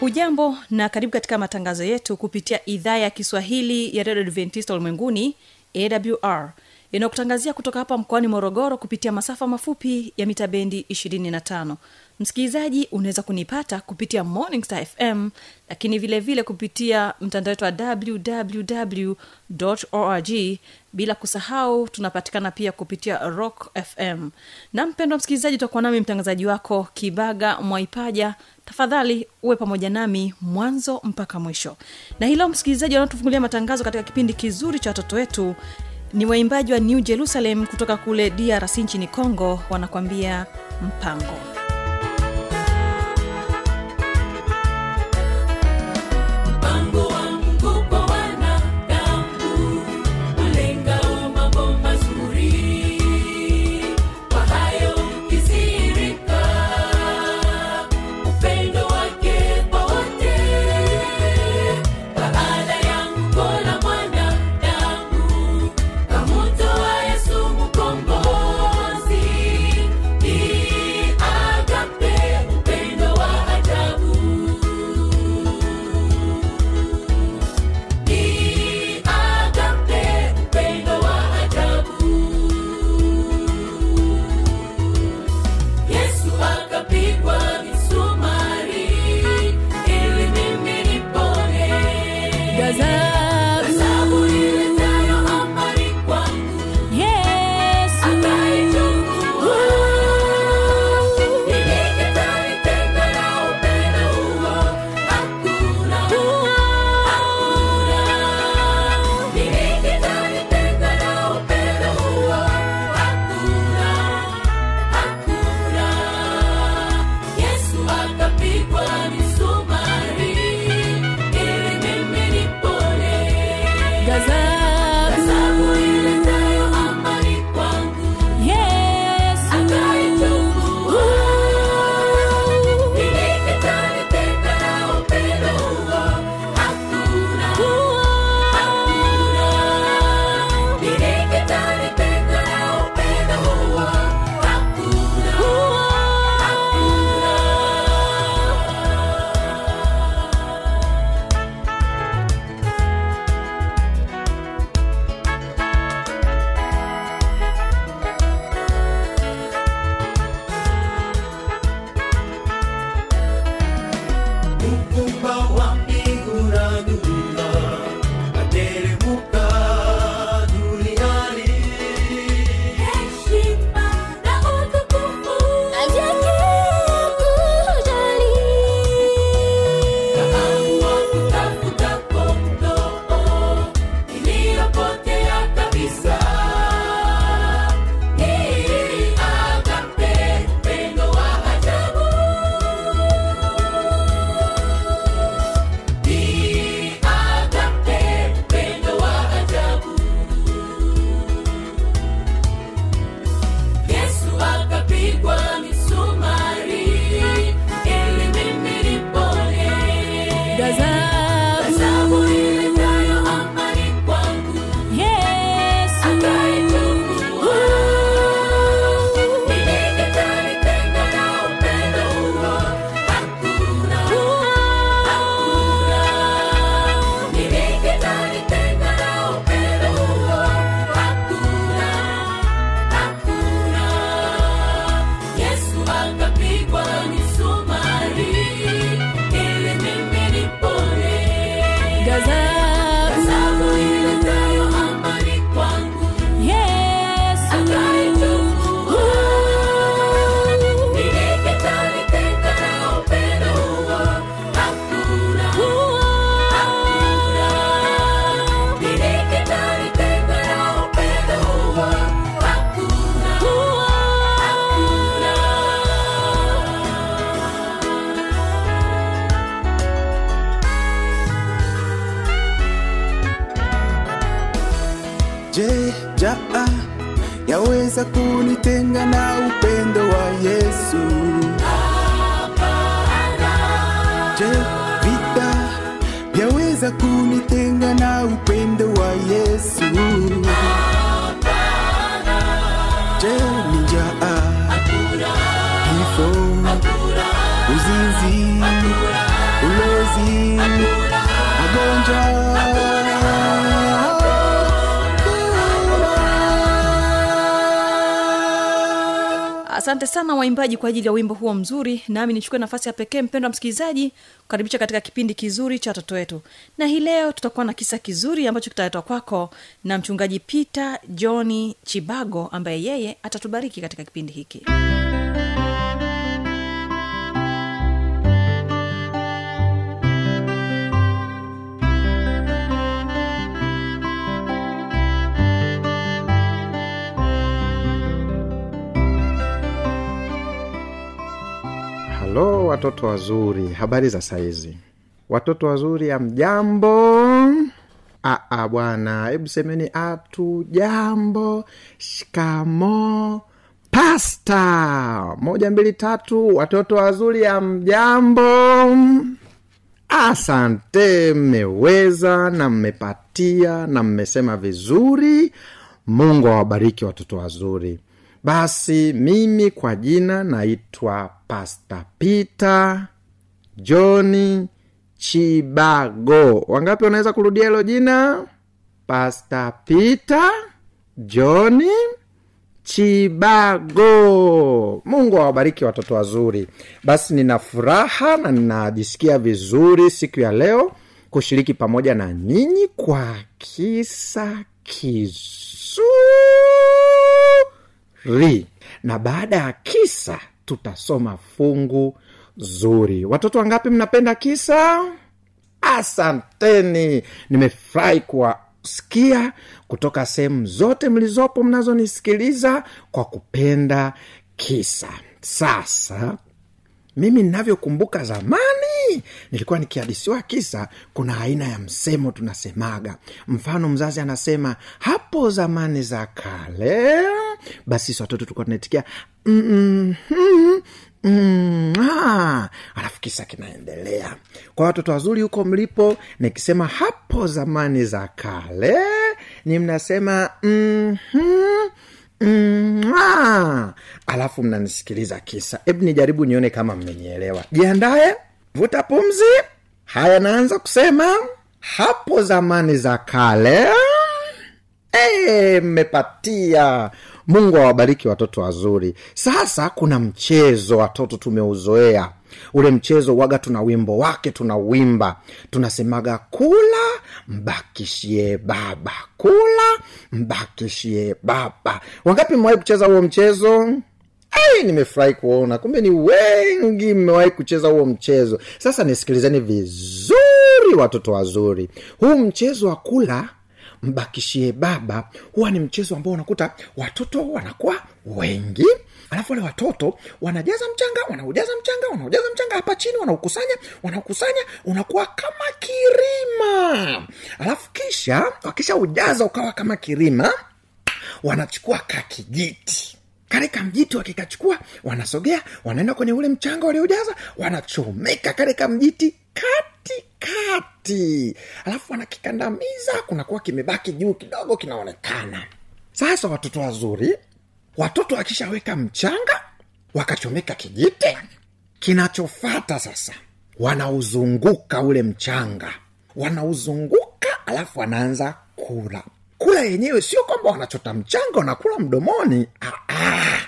hujambo na karibu katika matangazo yetu kupitia idhaa ya kiswahili ya redio adventista ulimwenguni awr inayokutangazia kutoka hapa mkoani morogoro kupitia masafa mafupi ya mita bendi 25 msikilizaji unaweza kunipata kupitia morning star fm lakini vile vile kupitia mtandao wetu wa www org bila kusahau tunapatikana pia kupitia rock fm na mpendwa msikilizaji utakuwa nami mtangazaji wako kibaga mwaipaja. Tafadhali uwe pamoja nami mwanzo mpaka mwisho. Na hilo msikilizaji wanaotufungulia matangazo katika kipindi kizuri cha watoto wetu ni waimbaji wa new jerusalem kutoka kule drc nchini congo wanakwambia mpango mpango vyaweza kunitenga na upendo wa yesu. Je vita vyaweza kunitenga na upendo wa yesu. Je ni njaa kifo uzinzi ulozi magonjwa asante sana waimbaji kwa ajili ya wimbo huo mzuri. Nami nichukue nafasi ya pekee mpendo msikilizaji kukaribisha katika kipindi kizuri cha watoto wetu. Na hii leo tutakuwa na kisa kizuri ambacho kitaletwa kwako na mchungaji peter johni chibago ambaye yeye atatubariki katika kipindi hiki watoto wazuri habari za saizi watoto wazuri ya mjambo aa bwana hebu semeni atu jambo. Shikamo pasta. Moja mbili tatu. Watoto wazuri ya mjambo asante mmeweza na mmepatia na mmesema vizuri. Mungu awabariki watoto wazuri basi mimi kwa jina naitwa pasta peter johni chibago. Wangapi wanaweza kurudia hilo jina? Pasta peter johni chibago. Mungu awabariki watoto wazuri. Basi nina furaha na ninajisikia vizuri siku ya leo kushiriki pamoja na nyinyi kwa kisa kizuri na baada ya kisa tutasoma fungu zuri. Watoto wangapi mnapenda kisa? Asanteni. Nimefurahi kuwasikia kutoka sehemu zote mlizopo mnazonisikiliza kwa kupenda kisa. Sasa mimi ninavyokumbuka zamani nilikuwa nikihadisiwa kisa kuna aina ya msemo tunasemaga. Mfano mzazi anasema hapo zamani za kale basi sisi watoto tulikuwa tunaitikia ah. alafu kisa kinaendelea kwa watoto wazuri huko mlipo nikisema hapo zamani za kale ni mnasema mm-hmm, Mm, ah. alafu mnanisikiliza kisa hebu nijaribu nione kama mmenielewa jiandaye vuta pumzi haya naanza kusema hapo zamani za kale Eh, mmepatia mungu awabariki watoto wazuri. Sasa kuna mchezo watoto tumeuzoea. Ule mchezo waga tuna wimbo wake tunauimba tunasemaga kula mbakishie baba kula mbakishie baba. Wangapi mmewahi kucheza huo mchezo? Ai nimefurahi kuona. Kumbe ni wengi mmewahi kucheza huo mchezo. Sasa nisikilizeni vizuri watoto wazuri. Huu mchezo wa kula mbakishie baba huwa ni mchezo ambao unakuta watoto wanakuwa wengi alafu wale watoto wanajaza mchanga wanaujaza mchanga wanaujaza mchanga hapa chini wanaukusanya wanaukusanya unakuwa kama kirima. Alafu kisha wakisha ujaza ukawa kama kirima wanachukua kakijiti. Kale kamjiti wakikachukua wanasogea wanaenda kwenye ule mchanga waliojaza wanachomeka kale kamjiti kati kati. Alafu wanakikandamiza kunakuwa kimebaki juu kidogo kinaonekana. Sasa watoto wazuri watoto wakishaweka mchanga wakachomeka kijiti kinachofata sasa wanauzunguka ule mchanga. Wanauzunguka alafu wanaanza kula. Kula yenyewe sio kwamba wanachota mchanga wanakula mdomoni. Ah, ah.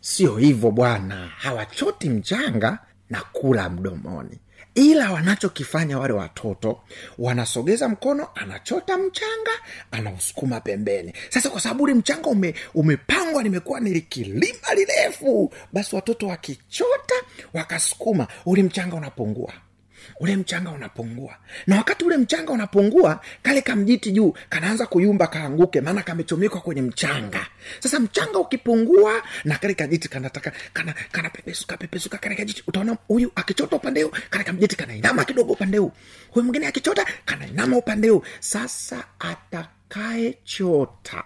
sio hivyo bwana. Hawachoti mchanga na kula mdomoni ila wanachokifanya wale watoto wanasogeza mkono anachota mchanga anausukuma pembeni. Sasa kwa sababu ule mchanga ume, umepangwa limekuwa nilikilima lirefu basi watoto wakichota wakasukuma ule mchanga unapungua ule mchanga unapungua. Na wakati ule mchanga unapungua kale kamjiti juu kanaanza kuyumba kaanguke maana kamechomekwa kwenye mchanga. Sasa mchanga ukipungua na kale kajiti kanataka kana kanapepesuka pepesuka kale kajiti utaona huyu akichota upande huu kale kamjiti kanainama kidogo upande huu. Huyu mwingine akichota kanainama upande huu. Sasa atakayechota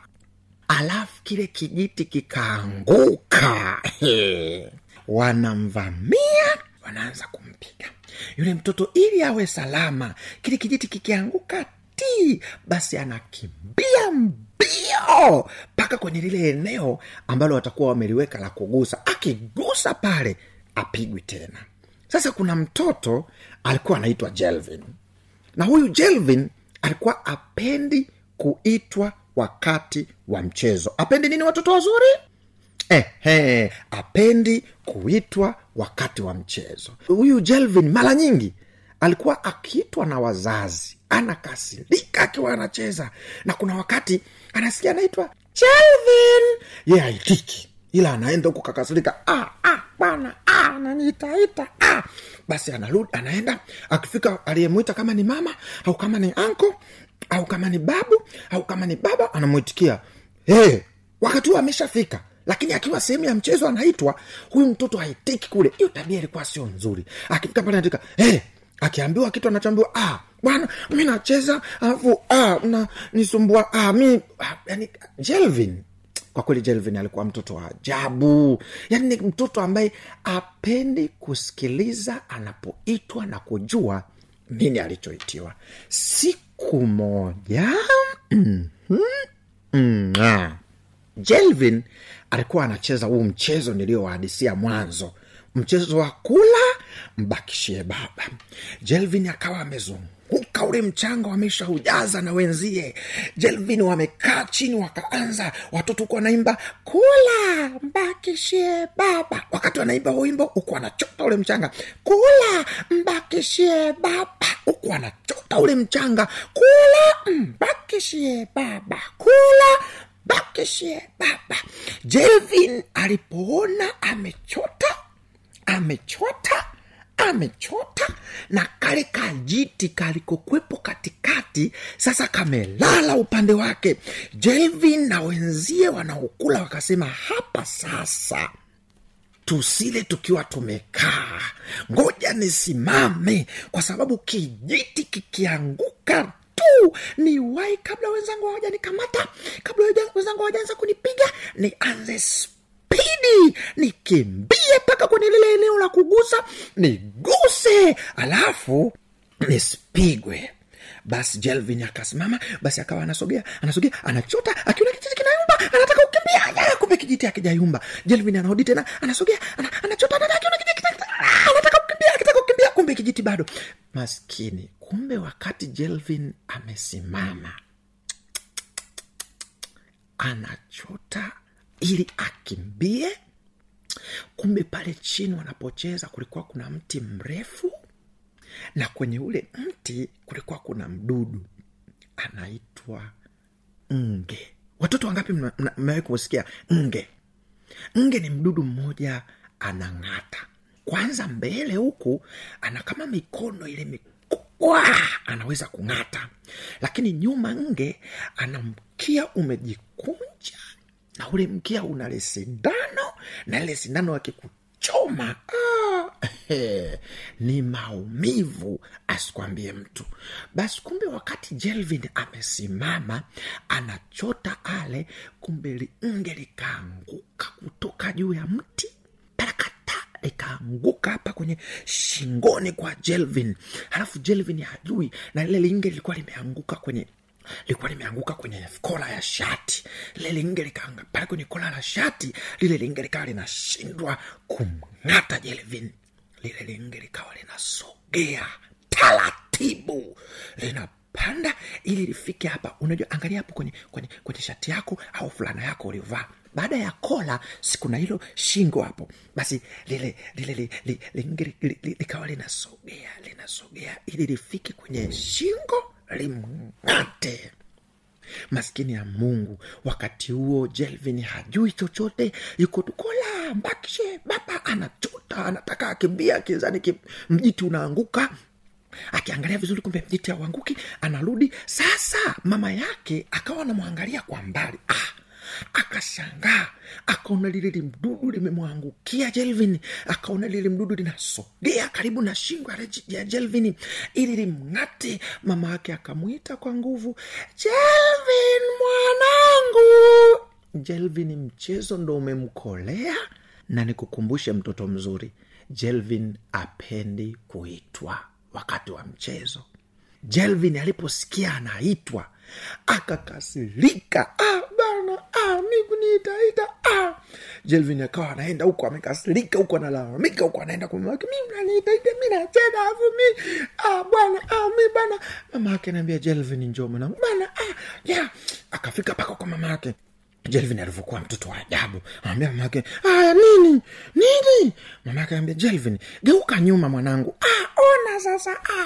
alafu kile kijiti kikaanguka wanamvamia wanaanza kumpiga. Yule mtoto ili awe salama kile kijiti kikianguka ti basi anakimbia mbio mpaka kwenye lile eneo ambalo watakuwa wameliweka la kugusa. Akigusa pale apigwi tena. Sasa kuna mtoto alikuwa anaitwa jelvin. Na huyu jelvin alikuwa apendi kuitwa wakati wa mchezo. Apendi nini watoto wazuri? Eh, eh, apendi kuitwa wakati wa mchezo. Huyu jelvin mara nyingi alikuwa akiitwa na wazazi anakasirika akiwa anacheza. Na kuna wakati anasikia anaitwa jelvin. Ye yeah, aitiki ila anaenda huku kakasirika ah, ah, bwana ah, ananiitaita ah. basi anarudi anaenda. Akifika aliyemwita kama ni mama au kama ni anko au kama ni babu au kama ni baba anamwitikia hey, wakati huo ameshafika lakini akiwa sehemu ya mchezo anaitwa huyu mtoto haitiki kule. Hiyo tabia ilikuwa sio nzuri. Akifika pale anatika hey, akiambiwa kitu anachoambiwa ah, bwana mi nacheza alafu ah, na nisumbua ah, mi ah, yani jelvin. Kwa kweli jelvin alikuwa mtoto wa ajabu. Yaani ni mtoto ambaye apendi kusikiliza anapoitwa na kujua nini alichoitiwa. Siku moja mm, ah. jelvin alikuwa anacheza huu mchezo niliyowahadisia mwanzo. Mchezo wa kula mbakishie baba. Jelvin akawa amezunguka ule mchanga wameshaujaza na wenzie. Jelvin wamekaa chini wakaanza watoto huku wanaimba kula mbakishie baba. Wakati wanaimba wimbo huku wanachota ule mchanga kula mbakishie baba. Huku anachota ule mchanga kula mbakishie baba. Kula mbakishie baba jelvin alipoona amechota amechota amechota na kale kajiti kalikokwepo katikati sasa kamelala upande wake. Jelvin na wenzie wanaokula wakasema hapa sasa tusile tukiwa tumekaa. Ngoja nisimame kwa sababu kijiti kikianguka tu. Ni wai kabla wenzangu hawajanikamata kabla wenzangu hawajaanza kunipiga nianze spidi nikimbie mpaka kwenye lile eneo la kugusa niguse alafu nisipigwe basi jelvin akasimama basi akawa anasogea anasogea anachota akiona kijiti kinayumba anataka kukimbia. Kumbe kijiti akijayumba jelvin anarudi tena anasogea ana, anachota anataka kukimbia akitaka kukimbia kumbe kijiti bado. Maskini kumbe wakati jelvin amesimama anachota ili akimbie. Kumbe pale chini wanapocheza kulikuwa kuna mti mrefu na kwenye ule mti kulikuwa kuna mdudu anaitwa nge. Watoto wangapi mmewahi kusikia nge? Nge ni mdudu mmoja anang'ata. Kwanza mbele huku ana kama mikono ile anaweza kung'ata. Lakini nyuma nge ana mkia umejikunja na ule mkia una le na ile sindano akikuchoma ah, ni maumivu asikwambie mtu. Basi kumbe wakati jelvin amesimama anachota ale kumbe linge likaanguka kutoka juu ya mti. Parakata likaanguka hapa kwenye shingoni kwa jelvin. Halafu jelvin hajui na lile linge lilikuwa limeanguka kwenye lilikuwa limeanguka kwenye kola ya shati. Lile linge likaanga pale kwenye kola la shati lile linge likawa linashindwa kumng'ata jelvin. Lile linge likawa linasogea taratibu linapanda ili lifike hapa. Unajua angalia hapo kwenye, kwenye, kwenye shati yako au fulana yako uliovaa baada ya kola sikuna hilo shingo hapo. Basi lile lile likawa linasogea linasogea ili lifike kwenye shingo limng'ate. Maskini ya mungu wakati huo jelvin hajui chochote. Yuko tukola mbakishe baba anachota anataka akimbia akizani mjiti unaanguka akiangalia vizuri kumbe mjiti auanguki anarudi. Sasa mama yake akawa anamwangalia kwa mbali. Ah, akashangaa. Akaona lile limdudu limemwangukia jelvin. Akaona lile mdudu linasogea karibu na shingo ya jelvin. Ili limng'ate. Mama yake akamwita kwa nguvu jelvin mwanangu! Jelvin mchezo ndo umemkolea na nikukumbushe mtoto mzuri. Jelvin apendi kuitwa wakati wa mchezo jelvin aliposikia anaitwa akakasirika ah, bana ah, mi ah. jelvin akawa anaenda huko amekasirika huko analalamika huko anaenda kumamake mama mi naniitaita mi nacheza afu mi ah, bwana ah, mi bana mama ake anaambia jelvin njoo mwanangu bana ah, yeah. akafika mpaka kwa mama yake jelvin alivyokuwa mtoto wa ajabu anambia mama yake aya nini? Nini? Mama yake anambia jelvin geuka nyuma mwanangu. Ah, ona sasa ah,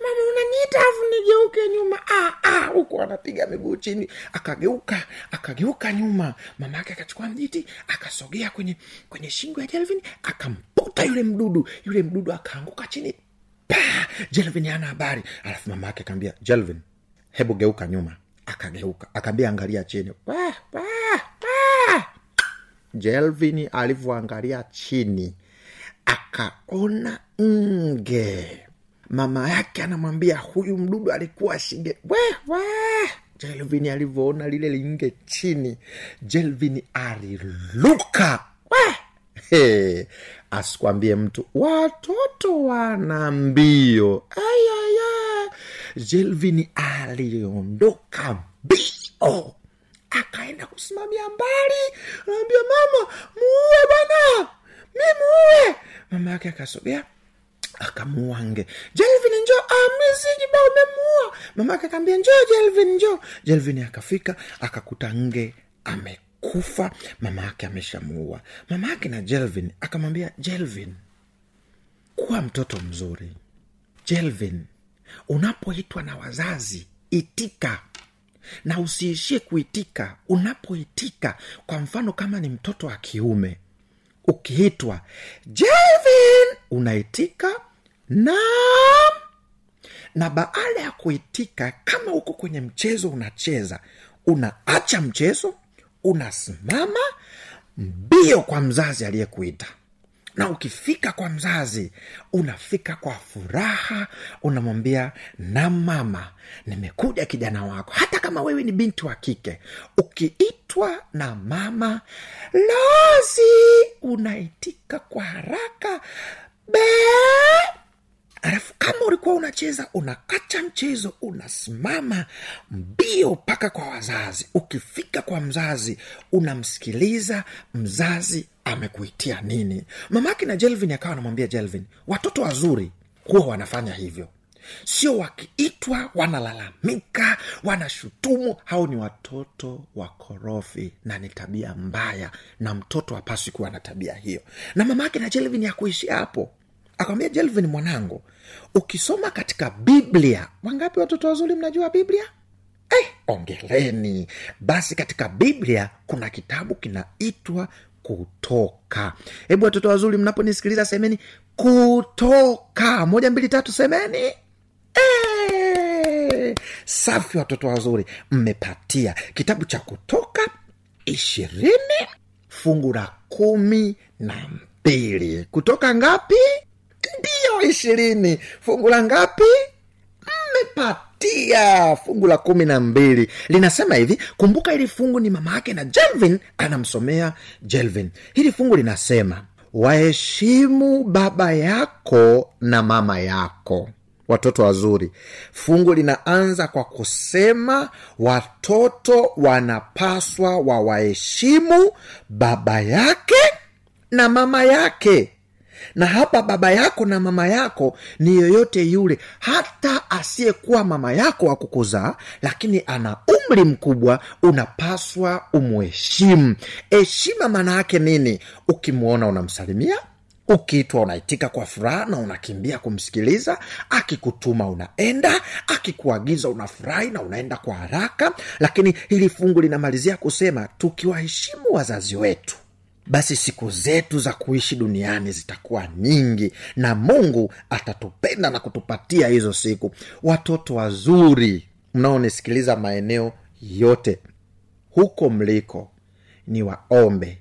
mama unaniita afu nigeuke nyuma. Ah, ah, huku anapiga miguu chini. Akageuka akageuka nyuma. Mama yake akachukua mjiti akasogea kwenye kwenye shingo ya jelvin akamputa yule mdudu. Yule mdudu akaanguka chini. Pa jelvin ana habari. Alafu mama yake akaambia jelvin hebu geuka nyuma akageuka akaambia angalia chini Wah, wah, wah. jelvin alivyoangalia chini akaona nge mama yake anamwambia huyu mdudu alikuwa shige wah. jelvin alivyoona lile linge chini jelvin aliluka Wah. He, asikwambie mtu watoto wana mbio. Ayaya jelvini aliondoka mbio. Akaenda kusimamia mbali. Anaambia mama muue bana mi muue. Mama yake akasogea akamuange. Jelvin njo amisijiba umemuua mama yake akaambia njoo jelvin njo jelvin akafika akakuta nge amekufa mama yake ameshamuua. Mama yake na jelvin akamwambia jelvin kuwa mtoto mzuri. Jelvin unapoitwa na wazazi itika. Na usiishie kuitika unapoitika kwa mfano kama ni mtoto wa kiume ukiitwa jelvin unaitika na na baada ya kuitika kama uko kwenye mchezo unacheza unaacha mchezo unasimama mbio kwa mzazi aliyekuita. Na ukifika kwa mzazi unafika kwa furaha unamwambia na mama nimekuja kijana wako. Hata kama wewe ni binti wa kike ukiitwa na mama lozi unaitika kwa haraka. Be alafu kama ulikuwa unacheza unakacha mchezo unasimama mbio mpaka kwa wazazi. Ukifika kwa mzazi unamsikiliza mzazi amekuitia nini. Mamake na jelvin akawa anamwambia jelvin watoto wazuri huwa wanafanya hivyo. Sio wakiitwa wanalalamika wanashutumu. Hao ni watoto wakorofi na ni tabia mbaya na mtoto hapaswi kuwa na tabia hiyo. Na mama yake na jelvin ya hapo. Akamwambia jelvin mwanangu ukisoma katika biblia wangapi watoto wazuri mnajua biblia? Eh, ongeleni. Basi katika biblia kuna kitabu kinaitwa kutoka. Hebu watoto wazuri mnaponisikiliza semeni kutoka. Moja mbili tatu semeni. Eee! safi watoto wazuri mmepatia kitabu cha kutoka ishirini fungu la kumi na mbili. Kutoka ngapi ndiyo ishirini. Fungu la ngapi? Mmepatia. Fungu la kumi na mbili. Linasema hivi kumbuka hili fungu ni mama yake na jelvin anamsomea jelvin. Hili fungu linasema waheshimu baba yako na mama yako. Watoto wazuri. Fungu linaanza kwa kusema watoto wanapaswa wawaheshimu baba yake na mama yake na hapa baba yako na mama yako ni yoyote yule hata asiyekuwa mama yako wa kukuzaa lakini ana umri mkubwa unapaswa umuheshimu heshima maana yake nini? Ukimwona unamsalimia ukiitwa unaitika kwa furaha na unakimbia kumsikiliza akikutuma unaenda akikuagiza unafurahi na unaenda kwa haraka. Lakini hili fungu linamalizia kusema tukiwaheshimu wazazi wetu basi siku zetu za kuishi duniani zitakuwa nyingi na mungu atatupenda na kutupatia hizo siku. Watoto wazuri mnaonisikiliza maeneo yote huko mliko ni waombe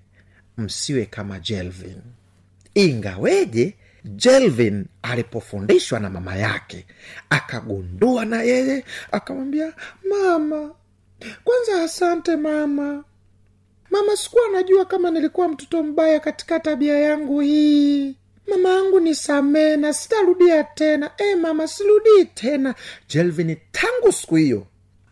msiwe kama jelvin. Ingaweje jelvin alipofundishwa na mama yake akagundua na yeye akamwambia mama kwanza asante mama mama sikuwa najua kama nilikuwa mtoto mbaya katika tabia yangu hii. Mama yangu nisamee na sitarudia tena. E, mama sirudii tena. Jelvin tangu siku hiyo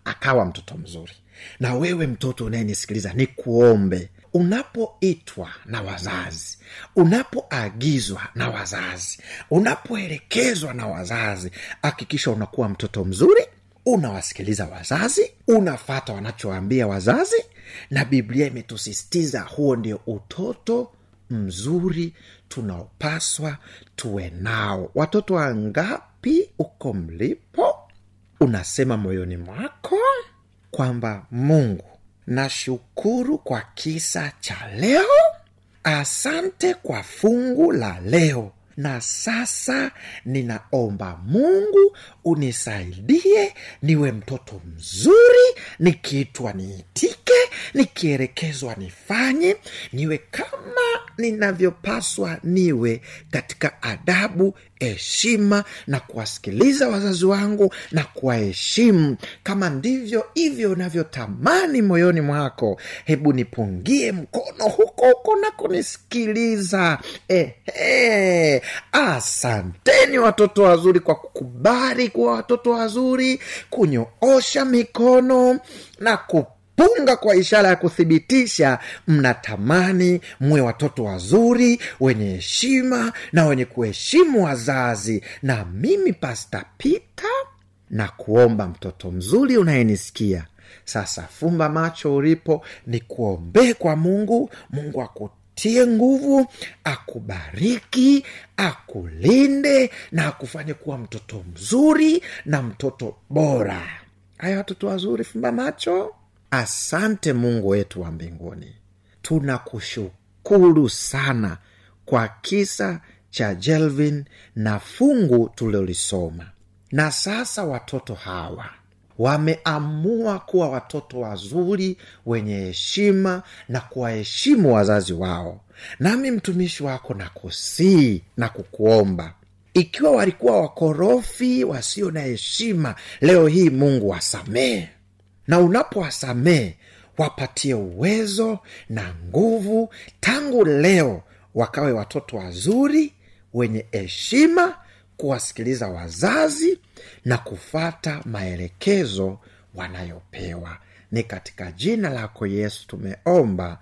akawa mtoto mzuri. Na wewe mtoto unayenisikiliza ni kuombe unapoitwa na wazazi unapoagizwa na wazazi unapoelekezwa na wazazi hakikisha unakuwa mtoto mzuri unawasikiliza wazazi unafata wanachoambia wazazi na biblia imetusisitiza huo ndio utoto mzuri tunaopaswa tuwe nao. Watoto wangapi uko mlipo? Unasema moyoni mwako kwamba mungu nashukuru kwa kisa cha leo asante kwa fungu la leo na sasa ninaomba mungu unisaidie niwe mtoto mzuri nikiitwa niitike nikielekezwa nifanye niwe kama ninavyopaswa niwe katika adabu heshima na kuwasikiliza wazazi wangu na kuwaheshimu. Kama ndivyo hivyo unavyotamani moyoni mwako hebu nipungie mkono huko huko na kunisikiliza. Ehe asanteni watoto wazuri kwa kukubali kuwa watoto wazuri kunyoosha mikono na kupunga kwa ishara ya kuthibitisha mnatamani muwe watoto wazuri wenye heshima na wenye kuheshimu wazazi. Na mimi pasta pita na kuomba mtoto mzuri unayenisikia. Sasa fumba macho ulipo ni kuombee kwa mungu. Mungu aku tie nguvu akubariki akulinde na akufanye kuwa mtoto mzuri na mtoto bora. Haya watoto wazuri fumba macho. Asante mungu wetu wa mbinguni. Tunakushukuru sana kwa kisa cha jelvin na fungu tulilolisoma na sasa watoto hawa wameamua kuwa watoto wazuri wenye heshima na kuwaheshimu wazazi wao. Nami mtumishi wako na kusii na kukuomba. Ikiwa walikuwa wakorofi wasio na heshima leo hii mungu wasamehe. Na unapowasamehe wapatie uwezo na nguvu tangu leo wakawe watoto wazuri wenye heshima kuwasikiliza wazazi na kufata maelekezo wanayopewa. Ni katika jina lako yesu tumeomba.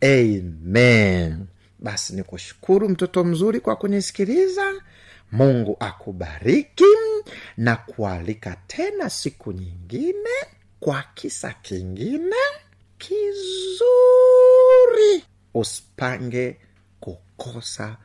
Amen. Basi ni kushukuru mtoto mzuri kwa kunisikiliza. Mungu akubariki na kualika tena siku nyingine kwa kisa kingine kizuri. Usipange kukosa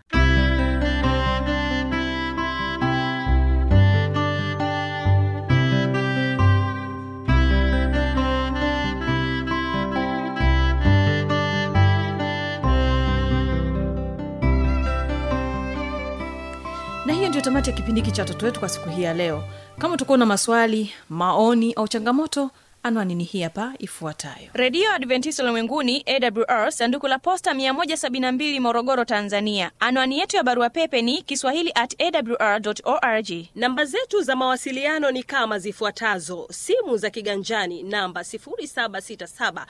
tamati ya kipindi hiki cha watoto wetu kwa siku hii ya leo. Kama utakuwa na maswali maoni au changamoto anwani ni hii hapa ifuatayo. Redio adventist ulimwenguni awr sanduku la posta 172 morogoro tanzania. Anwani yetu ya barua pepe ni kiswahili at awr org. Namba zetu za mawasiliano ni kama zifuatazo. Simu za kiganjani namba 767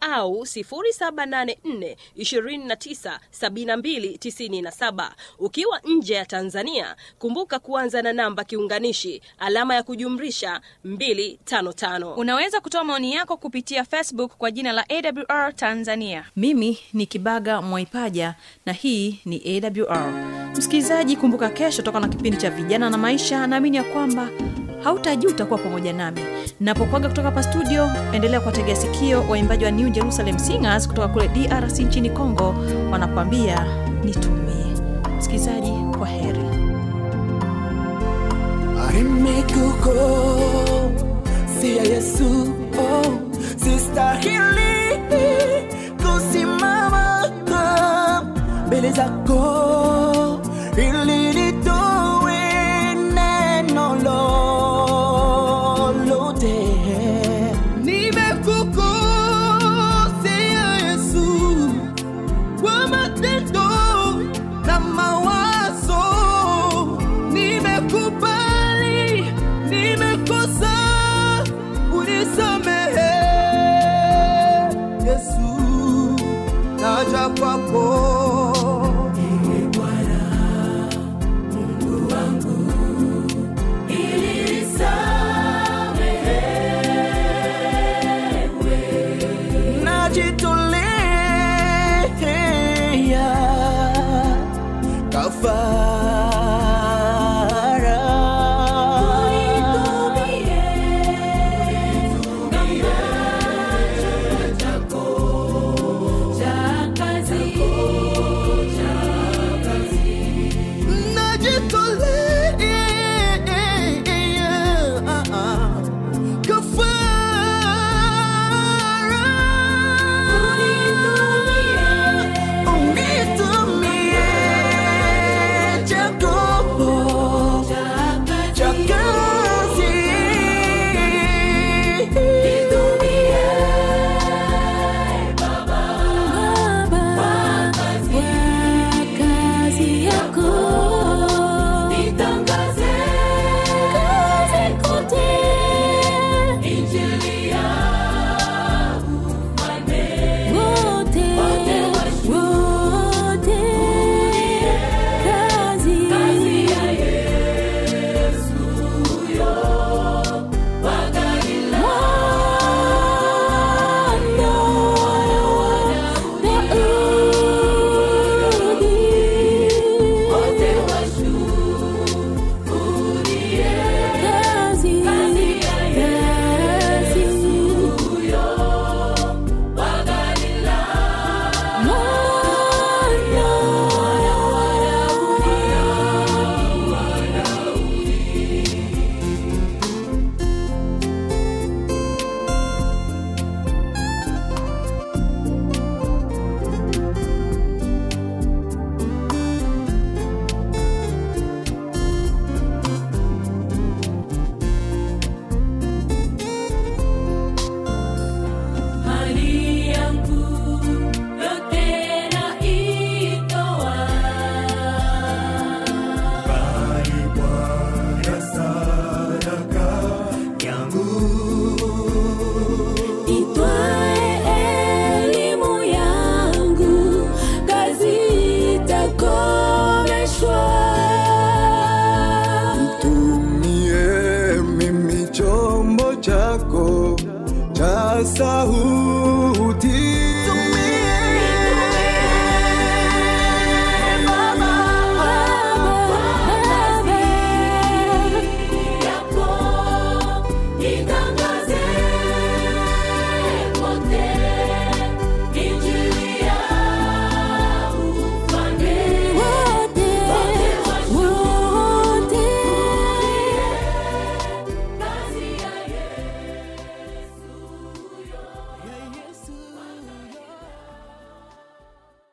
au 784 ukiwa nje ya tanzania kumbuka kuanza na namba kiunganishi alama ya kujumrisha 255 unaweza kutoa maoni yako kupitia facebook kwa jina la awr tanzania. Mimi ni kibaga mwaipaja na hii ni awr msikilizaji kumbuka kesho toka na kipindi cha vijana na maisha. Naamini ya kwamba hautajuta kuwa pamoja nami. Napokwaga kutoka hapa studio endelea kuwategea sikio waimbaji wa new jerusalem singers kutoka kule drc nchini congo. Wanakuambia nitumie. Msikilizaji Arimekuko siya Yesu oh, sistahili kusimama mbele zako